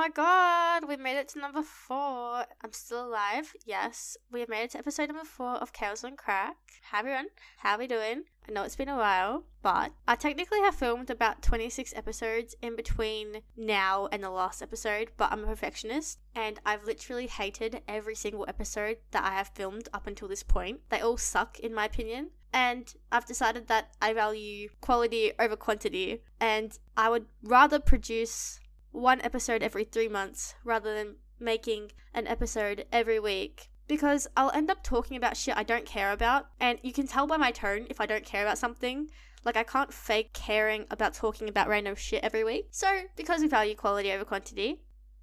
my god, we made it to number four. I'm still alive. Yes, we have made it to episode number four of Chaos on Crack. How everyone? How are we doing? I know it's been a while, but I technically have filmed about 26 episodes in between now and the last episode, but I'm a perfectionist and I've literally hated every single episode that I have filmed up until this point. They all suck, in my opinion. And I've decided that I value quality over quantity, and I would rather produce one episode every three months rather than making an episode every week because I'll end up talking about shit I don't care about. And you can tell by my tone if I don't care about something. Like, I can't fake caring about talking about random shit every week. So, because we value quality over quantity,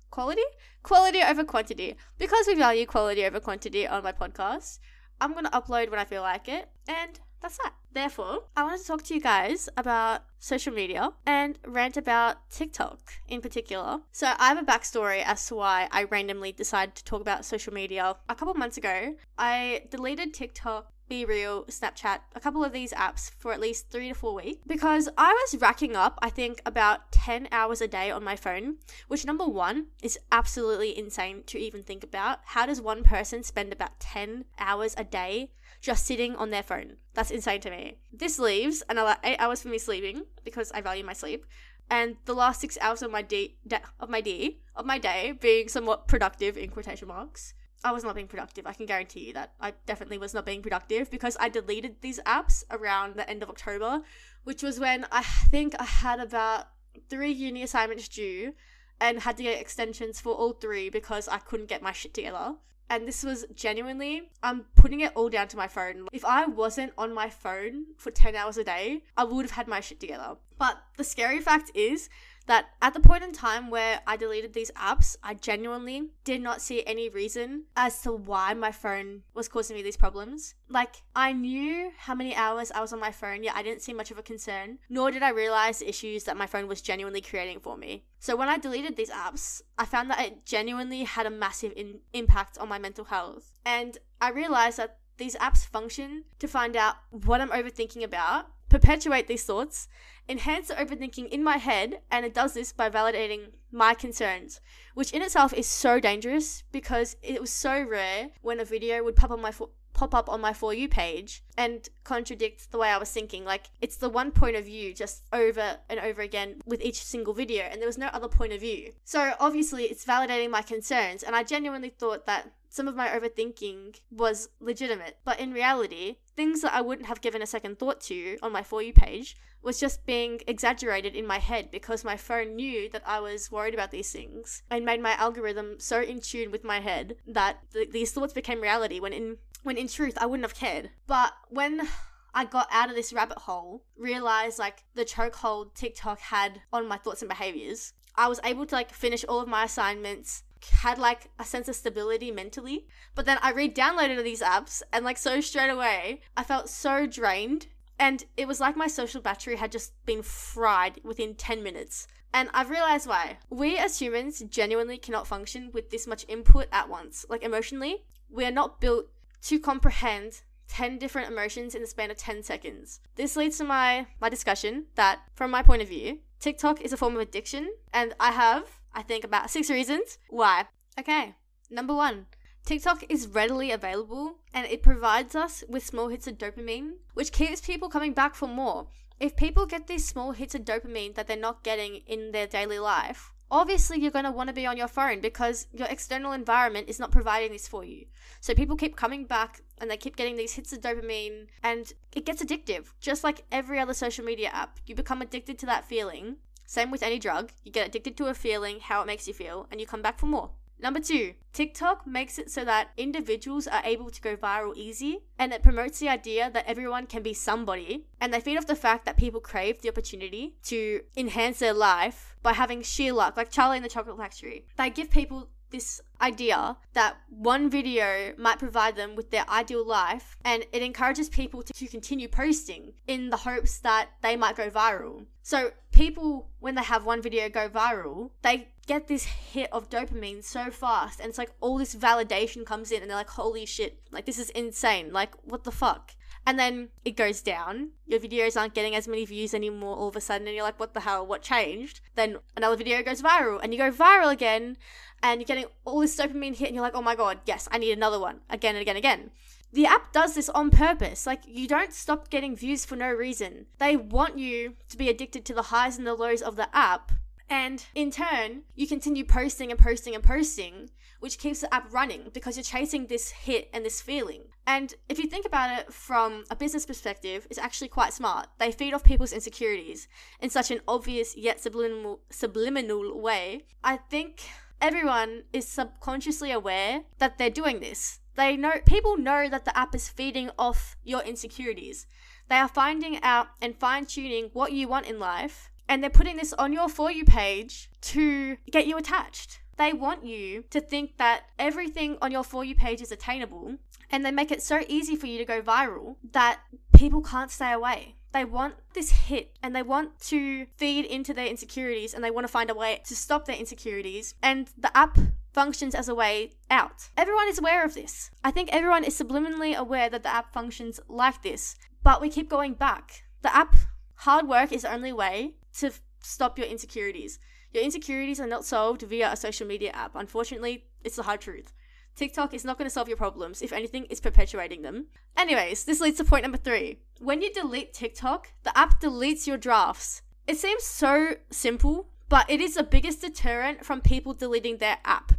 quality? Quality over quantity. Because we value quality over quantity on my podcast, I'm gonna upload when I feel like it. And that's that. Therefore, I wanted to talk to you guys about social media and rant about TikTok in particular. So, I have a backstory as to why I randomly decided to talk about social media. A couple months ago, I deleted TikTok BeReal, Snapchat, a couple of these apps for at least three to four weeks because I was racking up, I think, about 10 hours a day on my phone, which number one is absolutely insane to even think about. How does one person spend about 10 hours a day just sitting on their phone? That's insane to me. This leaves another eight hours for me sleeping because I value my sleep. And the last six hours of my D, of my D of my day being somewhat productive in quotation marks. I was not being productive. I can guarantee you that. I definitely was not being productive because I deleted these apps around the end of October, which was when I think I had about three uni assignments due and had to get extensions for all three because I couldn't get my shit together. And this was genuinely, I'm putting it all down to my phone. If I wasn't on my phone for 10 hours a day, I would have had my shit together. But the scary fact is, that at the point in time where I deleted these apps, I genuinely did not see any reason as to why my phone was causing me these problems. Like, I knew how many hours I was on my phone, yet I didn't see much of a concern, nor did I realize the issues that my phone was genuinely creating for me. So, when I deleted these apps, I found that it genuinely had a massive in- impact on my mental health. And I realized that these apps function to find out what I'm overthinking about, perpetuate these thoughts, enhance the overthinking in my head, and it does this by validating my concerns, which in itself is so dangerous because it was so rare when a video would pop on my fo- pop up on my for you page and contradict the way I was thinking. Like it's the one point of view just over and over again with each single video, and there was no other point of view. So obviously, it's validating my concerns, and I genuinely thought that some of my overthinking was legitimate. But in reality, things that I wouldn't have given a second thought to on my For You page was just being exaggerated in my head because my phone knew that I was worried about these things and made my algorithm so in tune with my head that th- these thoughts became reality when in when in truth I wouldn't have cared. But when I got out of this rabbit hole, realized like the chokehold TikTok had on my thoughts and behaviors, I was able to like finish all of my assignments, had like a sense of stability mentally. But then I re downloaded these apps and like so straight away, I felt so drained. And it was like my social battery had just been fried within 10 minutes. And I've realized why. We as humans genuinely cannot function with this much input at once. Like emotionally, we are not built to comprehend 10 different emotions in the span of 10 seconds. This leads to my my discussion that from my point of view, TikTok is a form of addiction and I have I think about 6 reasons why. Okay. Number 1. TikTok is readily available and it provides us with small hits of dopamine, which keeps people coming back for more. If people get these small hits of dopamine that they're not getting in their daily life, obviously you're going to want to be on your phone because your external environment is not providing this for you. So people keep coming back and they keep getting these hits of dopamine and it gets addictive. Just like every other social media app, you become addicted to that feeling. Same with any drug, you get addicted to a feeling, how it makes you feel, and you come back for more. Number two, TikTok makes it so that individuals are able to go viral easy and it promotes the idea that everyone can be somebody. And they feed off the fact that people crave the opportunity to enhance their life by having sheer luck, like Charlie in the Chocolate Factory. They give people this idea that one video might provide them with their ideal life and it encourages people to, to, continue posting in the hopes that they might go viral. So, people, when they have one video go viral, they get this hit of dopamine so fast and it's like all this validation comes in and they're like, holy shit, like this is insane, like what the fuck? and then it goes down. Your videos aren't getting as many views anymore all of a sudden, and you're like, what the hell? What changed? Then another video goes viral, and you go viral again, and you're getting all this dopamine hit, and you're like, oh my god, yes, I need another one again and again and again. The app does this on purpose. Like, you don't stop getting views for no reason. They want you to be addicted to the highs and the lows of the app. And in turn, you continue posting and posting and posting, which keeps the app running because you're chasing this hit and this feeling. And if you think about it from a business perspective, it's actually quite smart. They feed off people's insecurities in such an obvious yet subliminal, subliminal way. I think everyone is subconsciously aware that they're doing this. They know people know that the app is feeding off your insecurities. They are finding out and fine tuning what you want in life, and they're putting this on your For You page to get you attached. They want you to think that everything on your For You page is attainable, and they make it so easy for you to go viral that people can't stay away. They want this hit and they want to feed into their insecurities and they want to find a way to stop their insecurities. And the app functions as a way out. Everyone is aware of this. I think everyone is subliminally aware that the app functions like this, but we keep going back. The app, hard work is the only way to f- stop your insecurities. Your insecurities are not solved via a social media app. Unfortunately, it's the hard truth. TikTok is not going to solve your problems. If anything, it's perpetuating them. Anyways, this leads to point number three. When you delete TikTok, the app deletes your drafts. It seems so simple, but it is the biggest deterrent from people deleting their app.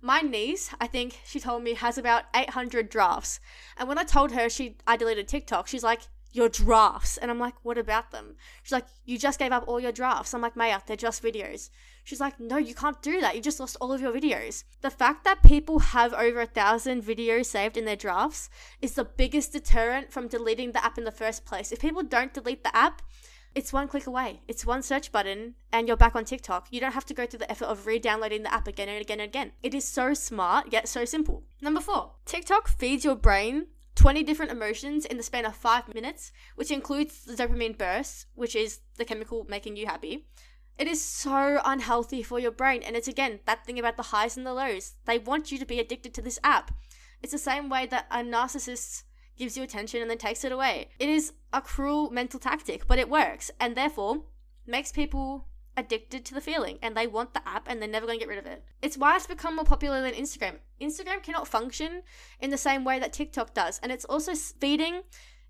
My niece, I think she told me, has about 800 drafts. And when I told her she I deleted TikTok, she's like, your drafts. And I'm like, what about them? She's like, you just gave up all your drafts. I'm like, Maya, they're just videos. She's like, no, you can't do that. You just lost all of your videos. The fact that people have over a thousand videos saved in their drafts is the biggest deterrent from deleting the app in the first place. If people don't delete the app, it's one click away. It's one search button and you're back on TikTok. You don't have to go through the effort of re downloading the app again and again and again. It is so smart, yet so simple. Number four, TikTok feeds your brain 20 different emotions in the span of five minutes, which includes the dopamine burst, which is the chemical making you happy. It is so unhealthy for your brain. And it's again that thing about the highs and the lows. They want you to be addicted to this app. It's the same way that a narcissist gives you attention and then takes it away. It is a cruel mental tactic, but it works and therefore makes people addicted to the feeling and they want the app and they're never going to get rid of it. It's why it's become more popular than Instagram. Instagram cannot function in the same way that TikTok does, and it's also feeding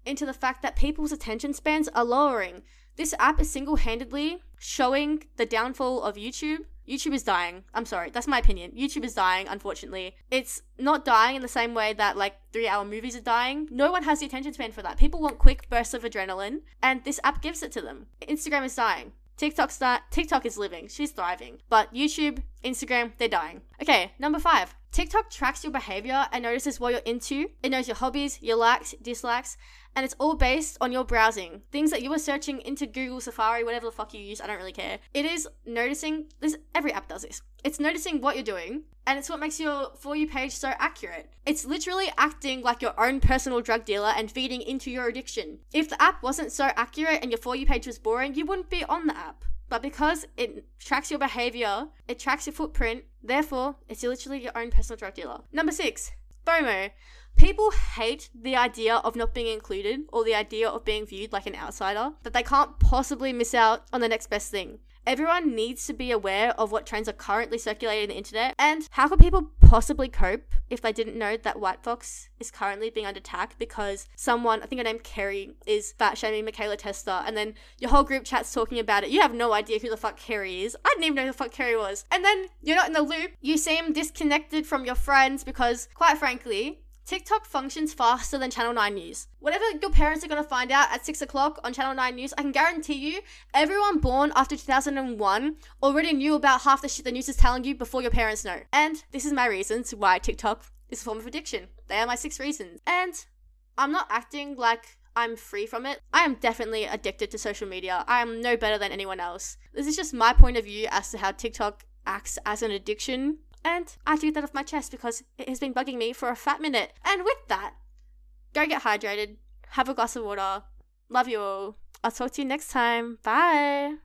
into the fact that people's attention spans are lowering. This app is single handedly showing the downfall of YouTube YouTube is dying. I'm sorry, that's my opinion. YouTube is dying, unfortunately. It's not dying in the same way that like three hour movies are dying. No one has the attention span for that. People want quick bursts of adrenaline, and this app gives it to them. Instagram is dying. TikTok's not TikTok is living. She's thriving. But YouTube, Instagram, they're dying. Okay, number five. TikTok tracks your behavior and notices what you're into. It knows your hobbies, your likes, dislikes, and it's all based on your browsing. Things that you were searching into Google, Safari, whatever the fuck you use, I don't really care. It is noticing this every app does this. It's noticing what you're doing, and it's what makes your For You page so accurate. It's literally acting like your own personal drug dealer and feeding into your addiction. If the app wasn't so accurate and your For You page was boring, you wouldn't be on the app. But because it tracks your behavior, it tracks your footprint, therefore, it's literally your own personal drug dealer. Number six, FOMO. People hate the idea of not being included or the idea of being viewed like an outsider, that they can't possibly miss out on the next best thing. Everyone needs to be aware of what trends are currently circulating on the internet and how could people possibly cope if they didn't know that White Fox is currently being under attack because someone, I think her name Kerry, is fat shaming Michaela Testa and then your whole group chat's talking about it. You have no idea who the fuck Kerry is. I didn't even know who the fuck Kerry was. And then you're not in the loop. You seem disconnected from your friends because, quite frankly, TikTok functions faster than Channel 9 News. Whatever your parents are going to find out at 6 o'clock on Channel 9 News, I can guarantee you, everyone born after 2001 already knew about half the shit the news is telling you before your parents know. And this is my reasons why TikTok is a form of addiction. They are my six reasons. And I'm not acting like I'm free from it. I am definitely addicted to social media. I am no better than anyone else. This is just my point of view as to how TikTok acts as an addiction and I do that off my chest because it has been bugging me for a fat minute. And with that, go get hydrated, have a glass of water. Love you all. I'll talk to you next time. Bye.